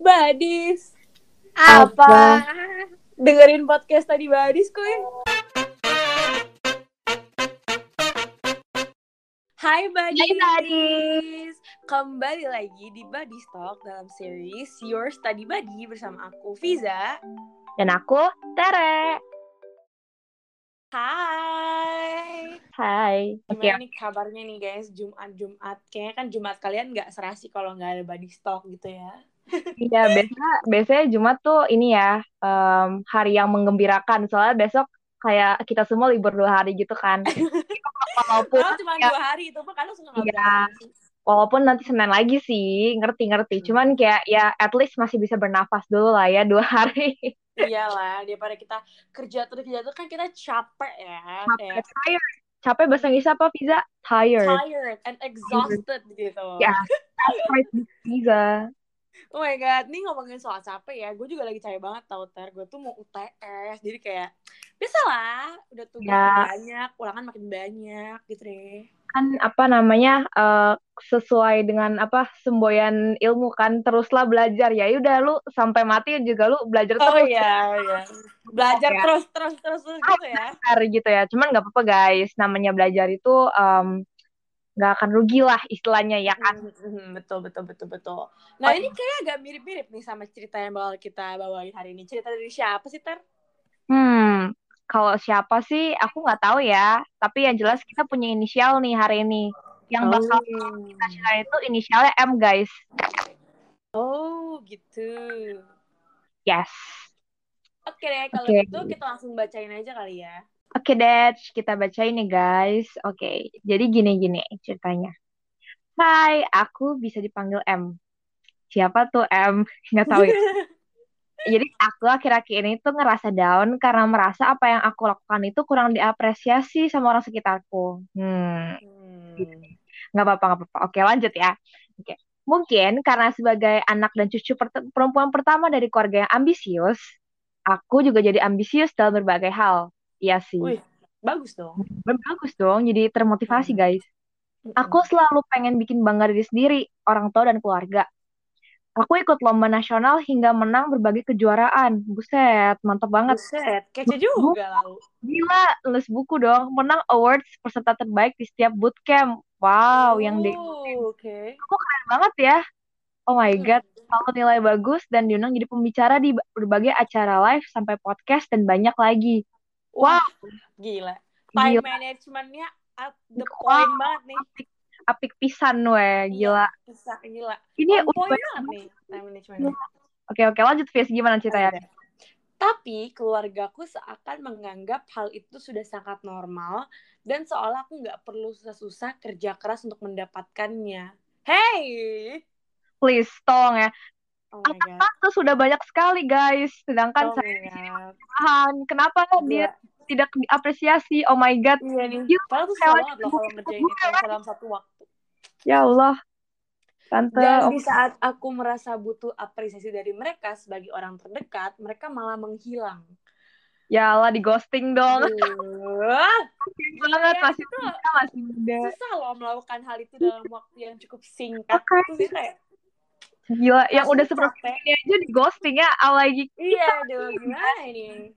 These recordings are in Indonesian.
Badis. Apa? Dengerin podcast tadi Badis kuy. Hai Badis. Hai, Badis. Kembali lagi di Badis Talk dalam series Your Study Buddy bersama aku Fiza. Dan aku, Tere. Hai. Hai. Oke, Gimana nih kabarnya nih guys Jumat-Jumat Kayaknya kan Jumat kalian nggak serasi kalau nggak ada Badis Talk gitu ya Iya, biasa, biasanya Jumat tuh ini ya, em, hari yang menggembirakan. Soalnya besok kayak kita semua libur dua hari gitu kan. Walaupun, Kalau cuma ya, dua hari itu mah nggak Iya. berasa sih? walaupun nanti Senin lagi sih, ngerti-ngerti. Hmm. Cuman kayak ya at least masih bisa bernafas dulu lah ya dua hari. Iyalah, daripada kita kerja terus kerja terus kan kita capek ya, Capek, kayak tired. Capek bahasa Inggris apa, Fiza? Tired. tired and exhausted gitu. Ya, that's right, Fiza. Oh my god, nih ngomongin soal capek ya, gue juga lagi capek banget tau ter, gue tuh mau UTS, jadi kayak biasalah, udah tugas Ya. banyak, ulangan makin banyak gitu deh. kan apa namanya eh, sesuai dengan apa semboyan ilmu kan teruslah belajar ya udah lu sampai mati juga lu belajar Oh terus iya, iya. Belajar Ya. terus, terus, terus, terus gitu ya. Belajar gitu ya cuman nggak apa-apa guys namanya belajar itu em, nggak akan rugi lah istilahnya ya kan Mhm, betul, betul, betul, betul. Nah Oh. ini kayak agak mirip-mirip nih sama cerita yang bakal kita bawain hari ini. Cerita dari siapa sih, Ter? hmm kalau siapa sih aku nggak tahu ya tapi yang jelas kita punya inisial nih hari ini yang bakal kita share itu inisialnya M guys Oh, gitu. yes Oke deh, kalau Oke. gitu kita langsung bacain aja kali ya. Oke deh, kita bacain nih guys. Oke, jadi gini-gini ceritanya. Hai, aku bisa dipanggil M. Siapa tuh M? Nggak tahu ya. Jadi aku akhir-akhir ini tuh ngerasa down karena merasa apa yang aku lakukan itu kurang diapresiasi sama orang sekitarku. Hmm, Hmm. nggak apa-apa, nggak apa-apa. Oke, lanjut ya. Oke. Mungkin karena sebagai anak dan cucu perempuan pertama dari keluarga yang ambisius, aku juga jadi ambisius dalam berbagai hal. Iya sih. Wih, bagus dong. Bagus dong, jadi termotivasi Hmm. guys. Aku selalu pengen bikin bangga diri sendiri, orang tua dan keluarga. Aku ikut lomba nasional hingga menang berbagai kejuaraan. Buset, mantap banget. Buset, kece juga lalu. Gila, lulus buku dong. Menang awards peserta terbaik di setiap bootcamp. Wow, yang di Oh, oke. keren banget ya. Oh my Hmm. god, selalu nilai bagus dan diundang jadi pembicara di berbagai acara live sampai podcast dan banyak lagi. Wah, gila. Time Gila. managementnya at the Wow. point banget nih. Apik, apik pisan we, gila. Bisa, gila. Ini On point banget nih time managementnya. Oke, oke, lanjut Fis, gimana ceritanya? Tapi keluargaku seakan menganggap hal itu sudah sangat normal dan seolah aku nggak perlu susah-susah kerja keras untuk mendapatkannya. Hey! Please, tolong ya. Oh tuh sudah banyak sekali guys, sedangkan Oh saya god. tahan. Kenapa dia Gila. tidak diapresiasi? Oh my god. Iya nih. Padahal tuh banget loh kalau ngerjain itu dalam satu waktu. Ya Allah. Tante, Dan di saat aku merasa butuh apresiasi dari mereka sebagai orang terdekat, mereka malah menghilang. ya Allah di ghosting dong. Banget Iya, masih itu masih muda. susah loh melakukan hal itu dalam waktu yang cukup singkat. Oke. Terus dia kayak, Gila, yang Rasanya udah seperti ini aja di ghosting ya, apalagi Iya, aduh gimana ini?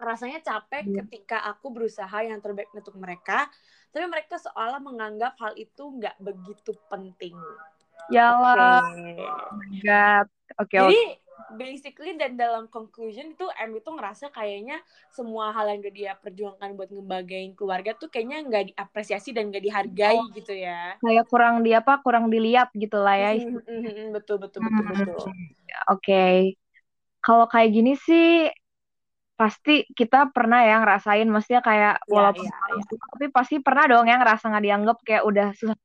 Rasanya capek Iya. ketika aku berusaha yang terbaik untuk mereka, tapi mereka seolah menganggap hal itu nggak begitu penting. ya Allah. Oke. Oh my god. Oke, oke. Jadi basically dan dalam conclusion itu M itu ngerasa kayaknya semua hal yang dia perjuangkan buat ngebagain keluarga tuh kayaknya nggak diapresiasi dan nggak dihargai Oh. gitu ya. Kayak kurang di apa? Kurang dilihat gitu lah ya. Mhm, mhm, mhm, betul betul betul Hmm. betul. Oke. Kalau kayak gini sih pasti kita pernah ya ngerasain maksudnya kayak Iya, walaupun iya. tua, tapi pasti pernah dong ya ngerasa nggak dianggap kayak udah susah.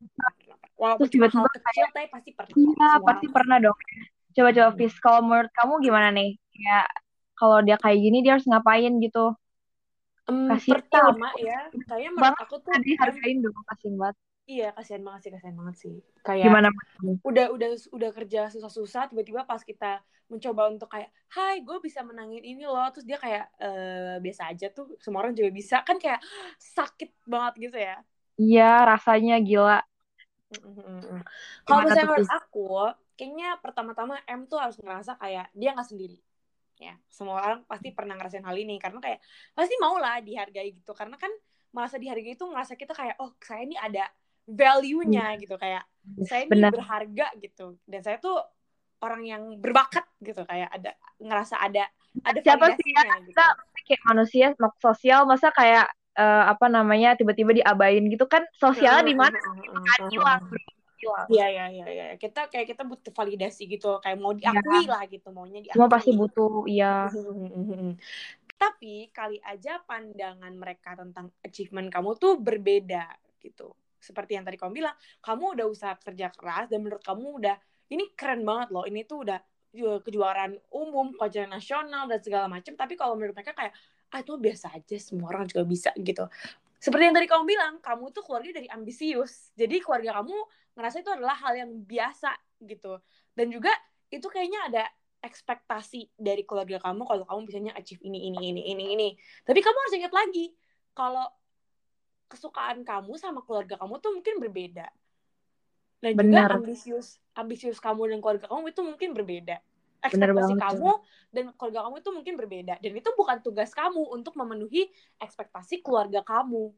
Walaupun Terus tiba-tiba kecil tapi pasti pernah. Iya, pasti pernah dong. Coba-coba Fis, kalau menurut kamu gimana nih? Kayak kalau dia kayak gini dia harus ngapain gitu? Em, Kasihan pertama ya, kayaknya menurut aku tuh tadi M, hargain dong kasihan banget. iya kasihan banget sih kasihan banget sih. Kayak Gimana? udah udah udah kerja susah-susah tiba-tiba pas kita mencoba untuk kayak hai gue bisa menangin ini loh terus dia kayak eh biasa aja tuh semua orang juga bisa kan kayak sakit banget gitu ya Iya, rasanya gila. Mm-mm. Kalau misalnya menurut aku, kayaknya pertama-tama M tuh harus ngerasa kayak dia nggak sendiri. Ya, semua orang pasti pernah ngerasain hal ini karena kayak pasti mau lah dihargai gitu. Karena kan merasa dihargai itu ngerasa kita kayak oh saya ini ada value-nya gitu kayak saya ini Benar. berharga gitu. Dan saya tuh orang yang berbakat gitu kayak ada ngerasa ada ada Siapa sih ya? gitu. Kita kayak manusia sosial masa kayak eh, apa namanya tiba-tiba diabain gitu kan sosialnya di mana kan hilang Iya, iya, iya, iya. Kita kayak kita butuh validasi gitu, kayak mau Iya. diakui lah gitu, maunya diakui. semua pasti butuh iya Tapi kali aja pandangan mereka tentang achievement kamu tuh berbeda gitu. Seperti yang tadi kamu bilang, kamu udah usaha kerja keras dan menurut kamu udah ini keren banget loh. Ini tuh udah eh, kejuaraan umum, kejuaraan nasional dan segala macam. Tapi kalau menurut mereka kayak ah itu biasa aja, semua orang juga bisa gitu. Seperti yang tadi kamu bilang, kamu tuh keluarga dari ambisius. Jadi keluarga kamu ngerasa itu adalah hal yang biasa gitu. Dan juga itu kayaknya ada ekspektasi dari keluarga kamu kalau kamu bisanya achieve ini ini ini ini ini. Tapi kamu harus ingat lagi kalau kesukaan kamu sama keluarga kamu tuh mungkin berbeda. Dan juga Benar. ambisius ambisius kamu dan keluarga kamu itu mungkin berbeda. Ekspektasi kamu dan keluarga kamu itu mungkin berbeda. Dan itu bukan tugas kamu untuk memenuhi ekspektasi keluarga kamu.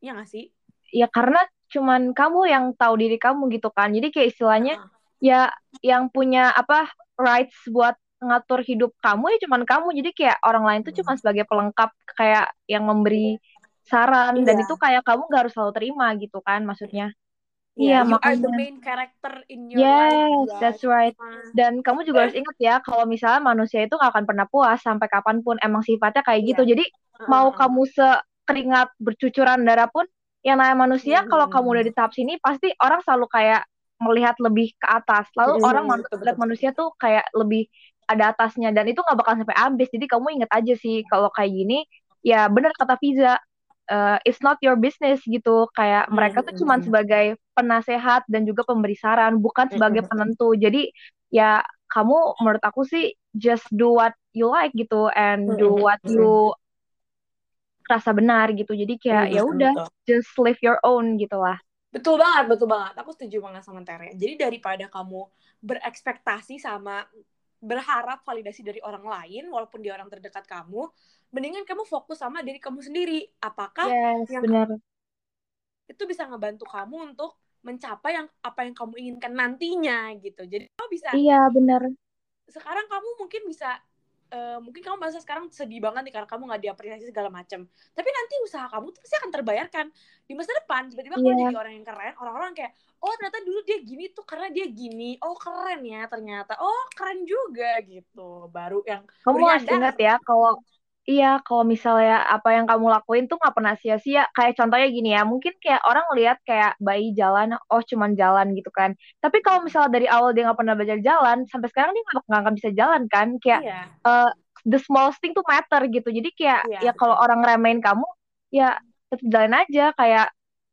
Iya gak sih? ya karena cuman kamu yang tahu diri kamu gitu kan jadi kayak istilahnya Heeh. ya yang punya apa rights buat ngatur hidup kamu ya cuman kamu jadi kayak orang lain tuh cuma sebagai pelengkap kayak yang memberi saran dan Iya. itu kayak kamu gak harus selalu terima gitu kan maksudnya Iya, Iya, you are the main character in your yes life. ya. that's right dan kamu juga harus ingat ya kalau misalnya manusia itu gak akan pernah puas sampai kapan pun emang sifatnya kayak Iya. gitu jadi mau kamu sekeringat bercucuran darah pun yang namanya manusia Hmm. kalau kamu udah di tahap sini pasti orang selalu kayak melihat lebih ke atas lalu Hmm, orang betul, lihat betul. manusia tuh kayak lebih ada atasnya dan itu nggak bakal sampai habis jadi kamu ingat aja sih kalau kayak gini ya benar kata Fiza eh, it's not your business gitu. Kayak Hmm, mereka tuh hmm, cuman hmm. sebagai penasehat dan juga pemberi saran bukan sebagai penentu. Jadi ya kamu menurut aku sih just do what you like gitu and do what you rasa benar gitu. Jadi kayak ya udah just live your own gitu lah. Betul banget, betul banget. Aku setuju banget sama Tere. Jadi daripada kamu berekspektasi sama berharap validasi dari orang lain, walaupun dia orang terdekat kamu, mendingan kamu fokus sama diri kamu sendiri. Apakah yes yang benar itu bisa ngebantu kamu untuk mencapai yang apa yang kamu inginkan nantinya gitu. Jadi kamu bisa iya benar sekarang kamu mungkin bisa eh, mungkin kamu merasa sekarang sedih banget nih karena kamu nggak diapresiasi segala macam. Tapi nanti usaha kamu tuh pasti akan terbayarkan di masa depan. Tiba-tiba kamu Iya. jadi orang yang keren, orang-orang kayak oh ternyata dulu dia gini tuh karena dia gini. Oh keren ya ternyata. Oh keren juga gitu. Baru yang kamu harus ingat ya kalau iya kalau misalnya apa yang kamu lakuin tuh nggak pernah sia-sia. Kayak contohnya gini ya mungkin kayak orang lihat kayak bayi jalan oh cuman jalan gitu kan. Tapi kalau misalnya dari awal dia nggak pernah belajar jalan sampai sekarang dia nggak akan bisa jalan kan. Kayak Iya. eh, the small thing tuh matter gitu. Jadi kayak Iya, ya kalau orang remehin kamu ya tetap jalan aja. Kayak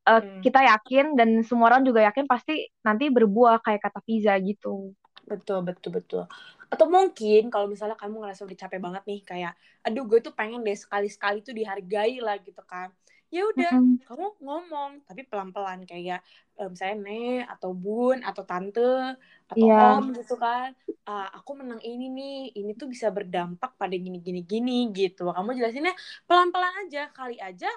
eh, Hmm. kita yakin dan semua orang juga yakin pasti nanti berbuah kayak kata Fiza gitu Betul, betul, betul. Atau mungkin kalau misalnya kamu ngerasa udah capek banget nih, kayak, aduh gue tuh pengen deh sekali-sekali tuh dihargai lah gitu kan. Ya udah, Mm-mm. kamu ngomong, tapi pelan-pelan kayak eh, misalnya ne atau bun atau tante atau Iya. om gitu kan. "Ah, aku menang ini nih, ini tuh bisa berdampak pada gini-gini gini gitu. Kamu jelasinnya pelan-pelan aja, kali aja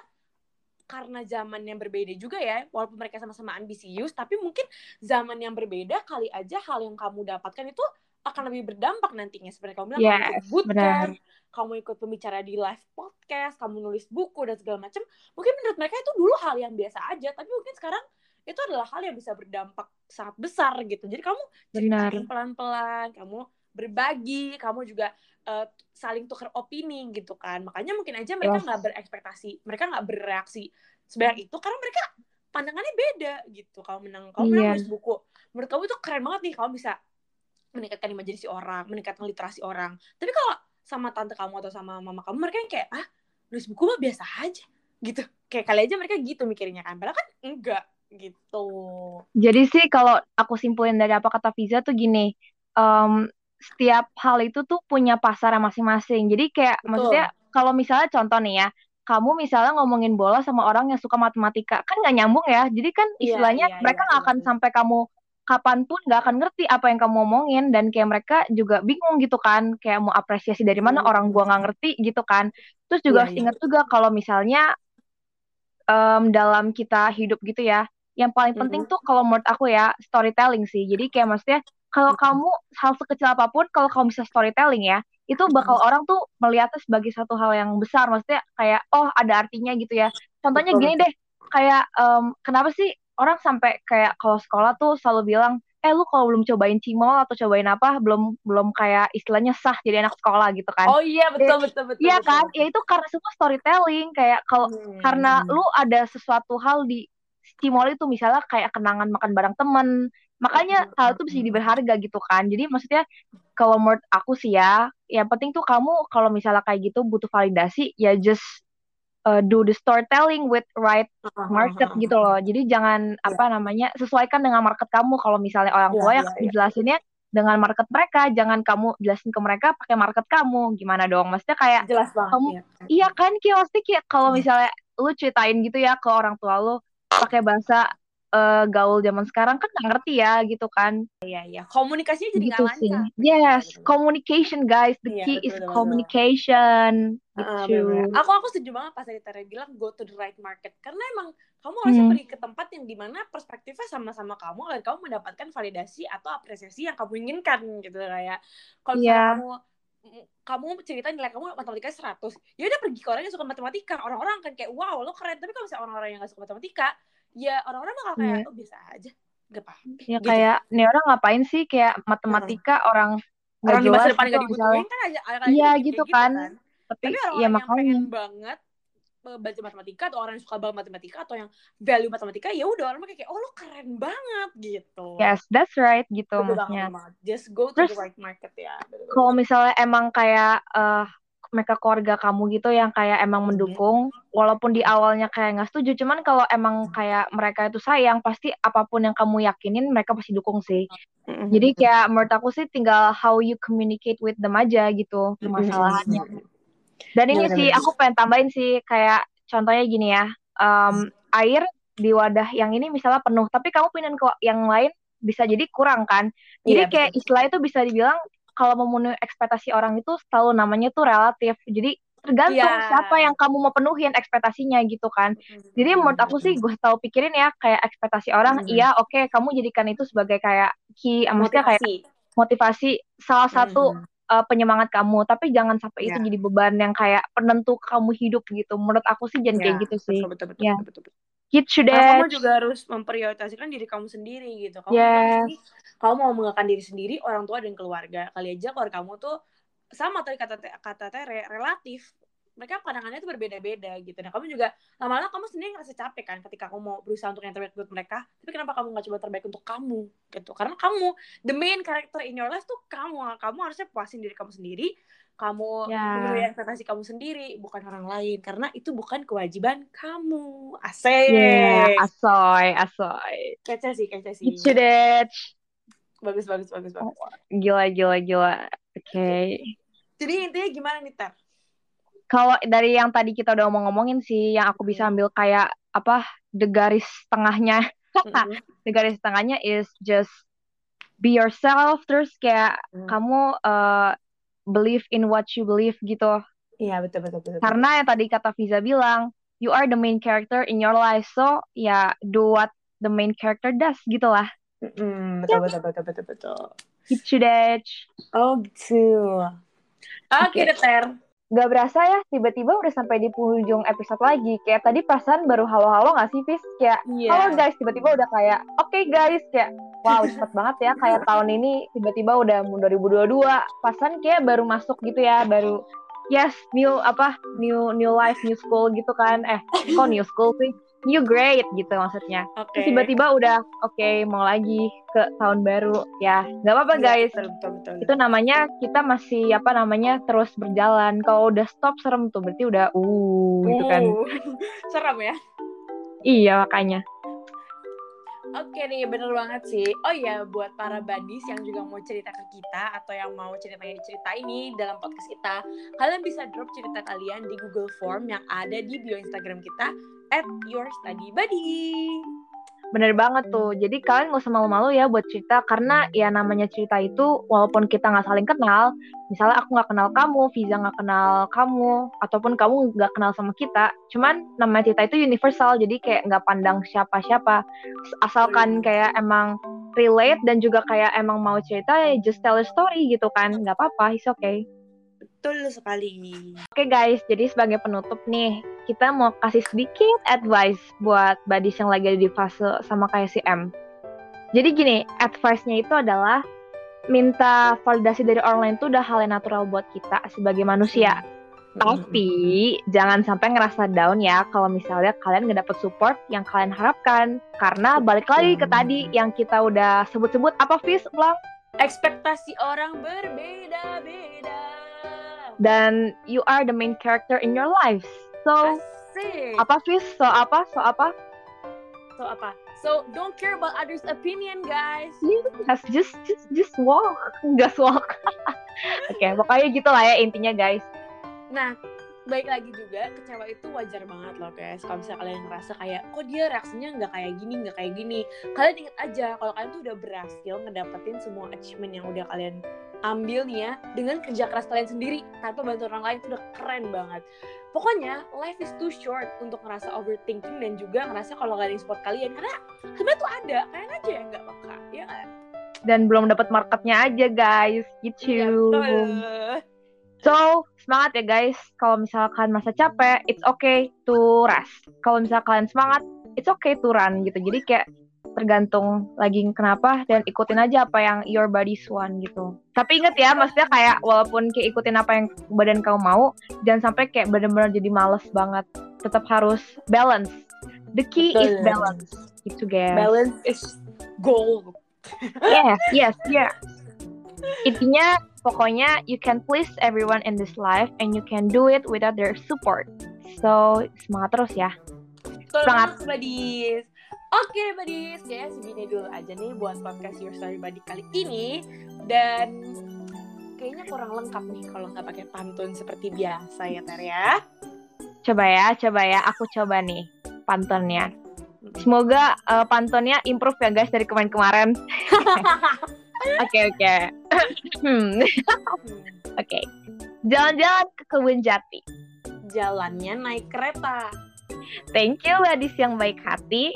karena zaman yang berbeda juga ya, walaupun mereka sama-sama ambisius, tapi mungkin zaman yang berbeda kali aja hal yang kamu dapatkan itu akan lebih berdampak nantinya. Seperti kamu bilang, kamu ikut Yes, bootcamp, kamu ikut pembicara di live podcast, kamu nulis buku dan segala macam. Mungkin menurut mereka itu dulu hal yang biasa aja, tapi mungkin sekarang itu adalah hal yang bisa berdampak sangat besar gitu. Jadi kamu ceritain pelan-pelan, kamu berbagi, kamu juga eh, saling tukar opini gitu kan. Makanya mungkin aja mereka Yes. nggak berekspektasi, mereka nggak bereaksi sebanyak itu karena mereka pandangannya beda gitu. Kamu menang, kamu menang Iya. buku. Menurut kamu itu keren banget nih, kamu bisa meningkatkan imajinasi orang, meningkatkan literasi orang. Tapi kalau sama tante kamu atau sama mama kamu, mereka yang kayak, ah, nulis buku mah biasa aja. Gitu. Kayak kali aja mereka gitu mikirnya kan. Padahal kan enggak gitu. Jadi sih kalau aku simpulin dari apa kata Fiza tuh gini, em, setiap hal itu tuh punya pasarnya masing-masing. Jadi kayak Betul. maksudnya kalau misalnya contoh nih ya, kamu misalnya ngomongin bola sama orang yang suka matematika kan nggak nyambung ya jadi kan Iya, istilahnya iya, mereka iya, nggak iya, akan iya. sampai kamu kapan pun nggak akan ngerti apa yang kamu omongin dan kayak mereka juga bingung gitu kan kayak mau apresiasi dari mana Hmm, orang gua nggak ngerti gitu kan terus juga Iya, harus iya. ingat juga kalau misalnya em, dalam kita hidup gitu ya yang paling penting Mhm. tuh kalau menurut aku ya storytelling sih jadi kayak maksudnya kalau Mhm. kamu hal sekecil apa pun kalau kamu bisa storytelling ya itu bakal Mhm. orang tuh melihatnya sebagai satu hal yang besar maksudnya kayak oh ada artinya gitu ya contohnya Betul, gini betul. deh kayak em, kenapa sih orang sampai kayak kalau sekolah tuh selalu bilang eh lu kalau belum cobain cimol atau cobain apa belum belum kayak istilahnya sah jadi anak sekolah gitu kan Oh iya, Eh, betul, betul, betul, Iya betul. kan? Ya itu karena semua storytelling kayak kalau karena Hmm. lu ada sesuatu hal di Cimol itu misalnya kayak kenangan makan bareng temen, makanya hal itu bisa jadi berharga gitu kan. Jadi maksudnya kalau menurut aku sih ya, yang penting tuh kamu kalau misalnya kayak gitu butuh validasi ya just uh, do the storytelling with right market gitu loh. Jadi jangan Iya. apa namanya sesuaikan dengan market kamu. Kalau misalnya orang Iya, tua ya iya, iya. dijelasinnya dengan market mereka, jangan kamu jelasin ke mereka pakai market kamu. Gimana dong? Maksudnya kayak Jelas banget kamu ya. iya kan kayak maksudnya kayak kalau Iya. misalnya lu ceritain gitu ya ke orang tua lu pakai bahasa eh, gaul zaman sekarang kan nggak ngerti ya gitu kan. Iya, iya. Komunikasinya jadi Gitu sih. lancar. Yes, Betul, betul. communication guys. The Iya, key betul, is betul, betul. communication. Heeh, Gitu. bener-bener. Aku aku setuju banget pas tadi Tere bilang go to the right market karena emang kamu harusnya Hmm. pergi ke tempat yang di mana perspektifnya sama-sama kamu agar kamu mendapatkan validasi atau apresiasi yang kamu inginkan gitu kayak kalau Iya. kamu kamu cerita nilai kamu matematika 100 ya udah pergi ke orang yang suka matematika orang-orang akan kayak wow lo keren tapi kalau misalnya orang-orang yang gak suka matematika ya orang-orang bakal kayak Iya. oh biasa aja gak apa-apa Ya gitu kayak nih orang ngapain sih kayak matematika orang nggak orang di masa depan gitu gak dibutuhin kan aja Iya gitu kayak kan. gitu kan Tapi tapi ya orang-orang yang makanya. pengen banget eh, belajar matematika atau orang yang suka banget matematika atau yang value matematika ya udah orang kayak oh lo keren banget gitu Yes, that's right gitu maksudnya. banget just go to Terus the right market ya kalau misalnya emang kayak eh mereka keluarga kamu gitu yang kayak emang Mhm. mendukung walaupun di awalnya kayak nggak setuju cuman kalau emang kayak mereka itu sayang pasti apa pun yang kamu yakinin mereka pasti dukung sih. Jadi kayak menurut aku sih tinggal how you communicate with them aja gitu permasalahannya dan ini sih aku pengen tambahin sih kayak contohnya gini ya em, air di wadah yang ini misalnya penuh tapi kamu pindahin ke yang lain bisa jadi kurang kan? Jadi Iya, kayak betul. istilah itu bisa dibilang kalau memenuhi ekspektasi orang itu selalu namanya tuh relatif jadi tergantung Iya. siapa yang kamu mau penuhin ekspektasinya gitu kan jadi menurut aku sih gue tahu pikirin ya kayak ekspektasi orang Mhm. iya oke kamu jadikan itu sebagai kayak key maksudnya kayak motivasi salah satu Mhm. uh, penyemangat kamu tapi jangan sampai itu Iya. jadi beban yang kayak penentu kamu hidup gitu menurut aku sih jangan kayak Ya, gitu sih betul betul betul, Ya. betul, betul, betul. Gitu deh kamu juga harus memprioritaskan diri kamu sendiri gitu. Kamu Yes. sendiri, kamu mau menggunakan diri sendiri, orang tua dan keluarga. Kali aja keluarga kamu tuh sama tadi kata kata Tere relatif. Mereka pandangannya itu berbeda-beda gitu. Nah, kamu juga lama-lama kamu sendiri ngerasa capek kan ketika kamu mau berusaha untuk yang terbaik buat mereka. Tapi kenapa kamu nggak coba terbaik untuk kamu gitu? Karena kamu the main character in your life tuh kamu. Kamu harusnya puasin diri kamu sendiri. Kamu Ya. memenuhi ekspektasi kamu sendiri, bukan orang lain. Karena itu bukan kewajiban kamu. Asik. yeah asoy asoy Kece sih, kece sih. gitu deh Bagus, bagus, bagus, bagus. gila gila gila oke Jadi intinya gimana nih, Ter? kalau dari yang tadi kita udah ngomong-ngomongin sih yang aku bisa ambil kayak apa the garis tengahnya Mm-mm. the garis tengahnya is just be yourself terus kayak Hmm. kamu uh, believe in what you believe gitu Iya, betul, betul, betul. betul. karena yang tadi kata Fiza bilang you are the main character in your life so ya do what the main character does gitu lah Mm-mm, betul, betul, betul, betul, betul. gitu deh Oh, gitu. Oke, deh, Ter. Gak berasa ya, tiba-tiba udah sampai di penghujung episode lagi. Kayak tadi perasaan baru halo-halo gak sih, Fis? Kayak, Iya. halo guys, tiba-tiba udah kayak, oke guys, kayak, wow cepet banget ya. Kayak tahun ini tiba-tiba udah mau 2022. Perasaan kayak baru masuk gitu ya, baru, yes, new, apa, new new life, new school gitu kan. Eh, kok new school sih? New grade gitu maksudnya. Terus tiba-tiba udah, oke, mau lagi ke tahun baru. Ya, gak apa-apa Iya, guys Betul, betul, betul. itu namanya kita masih apa namanya terus berjalan kalau udah stop serem tuh berarti udah uh gitu kan Uh, Serem ya. iya makanya Oke nih, bener banget sih. Oh iya, buat para badis yang juga mau cerita ke kita atau yang mau ceritanya cerita ini dalam podcast kita, kalian bisa drop cerita kalian di Google Form yang ada di bio Instagram kita at your study buddy. Bener banget tuh. Jadi kalian gak usah malu-malu ya buat cerita karena ya namanya cerita itu walaupun kita nggak saling kenal, misalnya aku nggak kenal kamu, Viza nggak kenal kamu, ataupun kamu nggak kenal sama kita, cuman namanya cerita itu universal. Jadi kayak nggak pandang siapa-siapa, asalkan kayak emang relate dan juga kayak emang mau cerita ya just tell a story gitu kan, nggak apa-apa, it's okay. Betul sekali. Oke guys, jadi sebagai penutup nih, kita mau kasih sedikit advice buat badis yang lagi ada di fase sama kayak si M. Jadi gini, advice-nya itu adalah minta validasi dari orang lain itu udah hal yang natural buat kita sebagai manusia. Tapi jangan sampai ngerasa down ya kalau misalnya kalian nggak dapet support yang kalian harapkan. Karena balik lagi ke tadi yang kita udah sebut-sebut apa Fis ulang? Ekspektasi orang berbeda-beda. Dan you are the main character in your lives. So Asik. apa Fis? So apa? So apa? So apa? So don't care about others' opinion, guys. Yes, just just just walk, just walk. Oke, pokoknya gitu lah ya intinya guys. Nah, baik lagi juga kecewa itu wajar banget loh guys. Kalau misalnya kalian ngerasa kayak kok dia reaksinya nggak kayak gini, nggak kayak gini. Kalian inget aja kalau kalian tuh udah berhasil ngedapetin semua achievement yang udah kalian ambil nih ya dengan kerja keras kalian sendiri tanpa bantu orang lain itu udah keren banget. Pokoknya life is too short untuk ngerasa overthinking dan juga ngerasa kalau gak ada yang support kalian karena sebenarnya tuh ada kalian aja yang nggak peka ya? Dan belum dapat marketnya aja guys, gitu. Betul. So semangat ya guys. Kalau misalkan masa capek, it's okay to rest. Kalau misalkan kalian semangat, it's okay to run gitu. Jadi kayak tergantung lagi kenapa dan ikutin aja apa yang your body's want gitu. Tapi inget ya, maksudnya kayak walaupun kayak ikutin apa yang badan kamu mau, jangan sampai kayak bener-bener jadi males banget. Tetap harus balance. The key is Betul. balance. Gitu guys. Balance is gold. Yes, yes, yes. Intinya pokoknya you can please everyone in this life and you can do it without their support. So semangat terus ya. Semangat. Badis. Oke, Badis. Kayaknya segini dulu aja nih buat podcast Your Story Buddy kali ini. Dan kayaknya kurang lengkap nih kalau nggak pakai pantun seperti biasa ya, Ter ya. Coba ya, coba ya. Aku coba nih pantunnya. Semoga eh, pantunnya improve ya guys dari kemarin-kemarin. Oke oke. Hmm, Oke. Jalan-jalan ke kebun jati. Jalannya naik kereta. Thank you badis yang baik hati.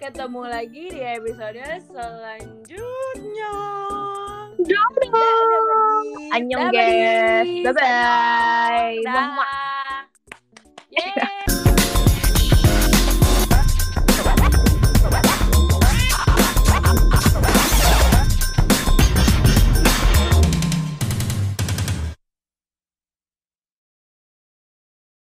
Ketemu lagi di episode selanjutnya. Dadah. Annyeong guys. Bye bye. Dah.